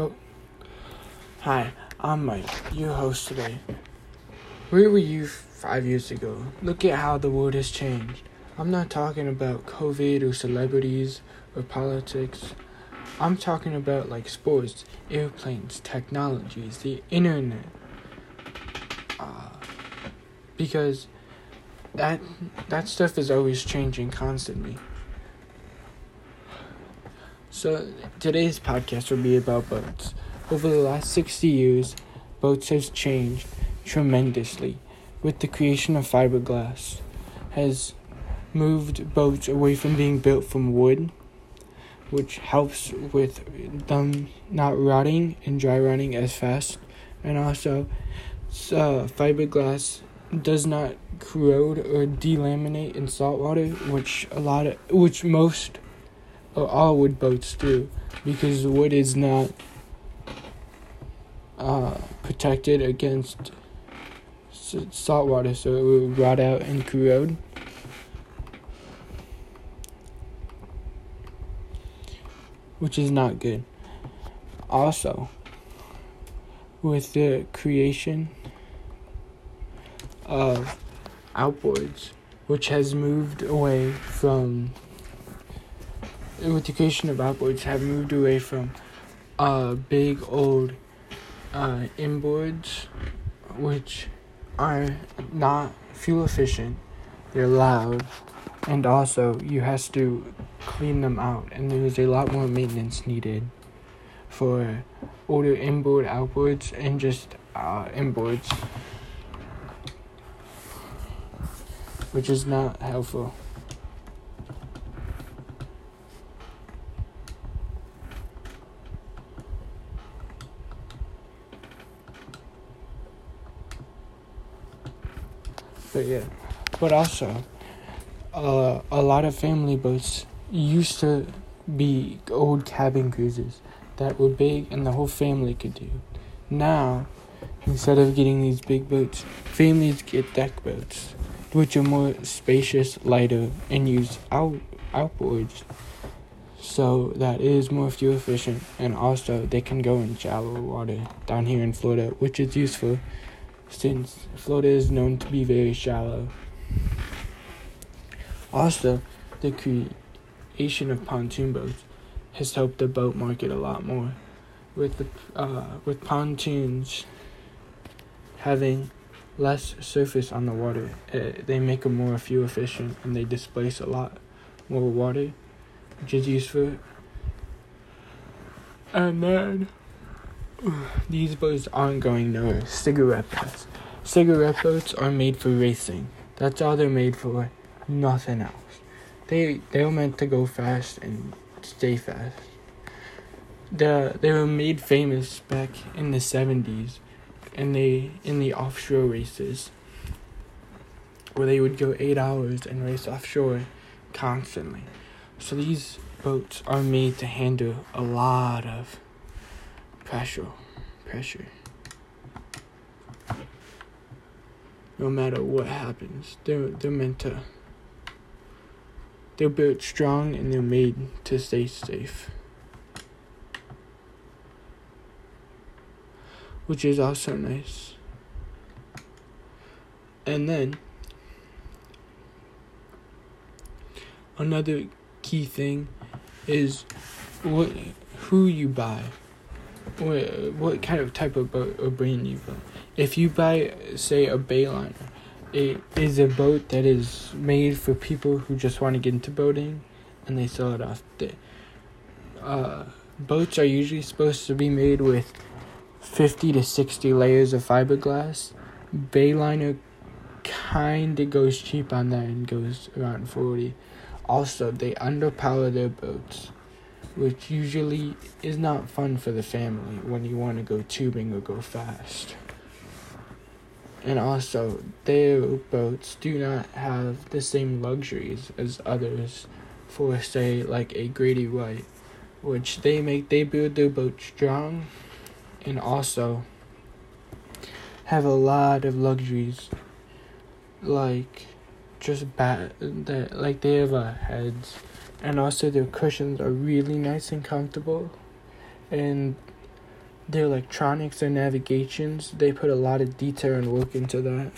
Go. Hi, I'm Mike, your host today. Where were you five years ago? Look at how the world has changed. I'm not talking about COVID or celebrities or politics. I'm talking about like sports, airplanes, technologies, the internet. Uh, because that that stuff is always changing constantly. So today's podcast will be about boats. Over the last 60 years, boats has changed tremendously with the creation of fiberglass has moved boats away from being built from wood which helps with them not rotting and dry running as fast and also uh, fiberglass does not corrode or delaminate in salt water which a lot of which most all wood boats do because wood is not uh, protected against salt water so it will rot out and corrode. Which is not good. Also, with the creation of outboards, which has moved away from creation of outboards have moved away from uh, big old uh, inboards, which are not fuel efficient. They're loud, and also you have to clean them out, and there's a lot more maintenance needed for older inboard, outboards, and just uh, inboards, which is not helpful. But yeah, but also, uh, a lot of family boats used to be old cabin cruisers that were big and the whole family could do. Now, instead of getting these big boats, families get deck boats, which are more spacious, lighter, and use out outboards. So that is more fuel efficient, and also they can go in shallow water down here in Florida, which is useful since Florida is known to be very shallow. Also, the creation of pontoon boats has helped the boat market a lot more. With the uh, with pontoons having less surface on the water, uh, they make them more fuel efficient and they displace a lot more water, which is useful. And then these boats aren't going nowhere. Cigarette boats. Cigarette boats are made for racing. That's all they're made for. Nothing else. They they're meant to go fast and stay fast. The they were made famous back in the seventies, and they in the offshore races, where they would go eight hours and race offshore, constantly. So these boats are made to handle a lot of pressure. Pressure. No matter what happens, they're they're meant to. They're built strong and they're made to stay safe. Which is also nice. And then another key thing is what who you buy what, what kind of type of boat or brand you buy. If you buy, say, a Bayliner, it is a boat that is made for people who just want to get into boating, and they sell it off. The, uh, boats are usually supposed to be made with 50 to 60 layers of fiberglass. Bayliner kind of goes cheap on that and goes around 40. Also, they underpower their boats which usually is not fun for the family when you want to go tubing or go fast. And also, their boats do not have the same luxuries as others for, say, like a Grady White, which they make, they build their boat strong and also have a lot of luxuries like just bat like they have uh, heads and also their cushions are really nice and comfortable and their electronics, their navigations. They put a lot of detail and work into that.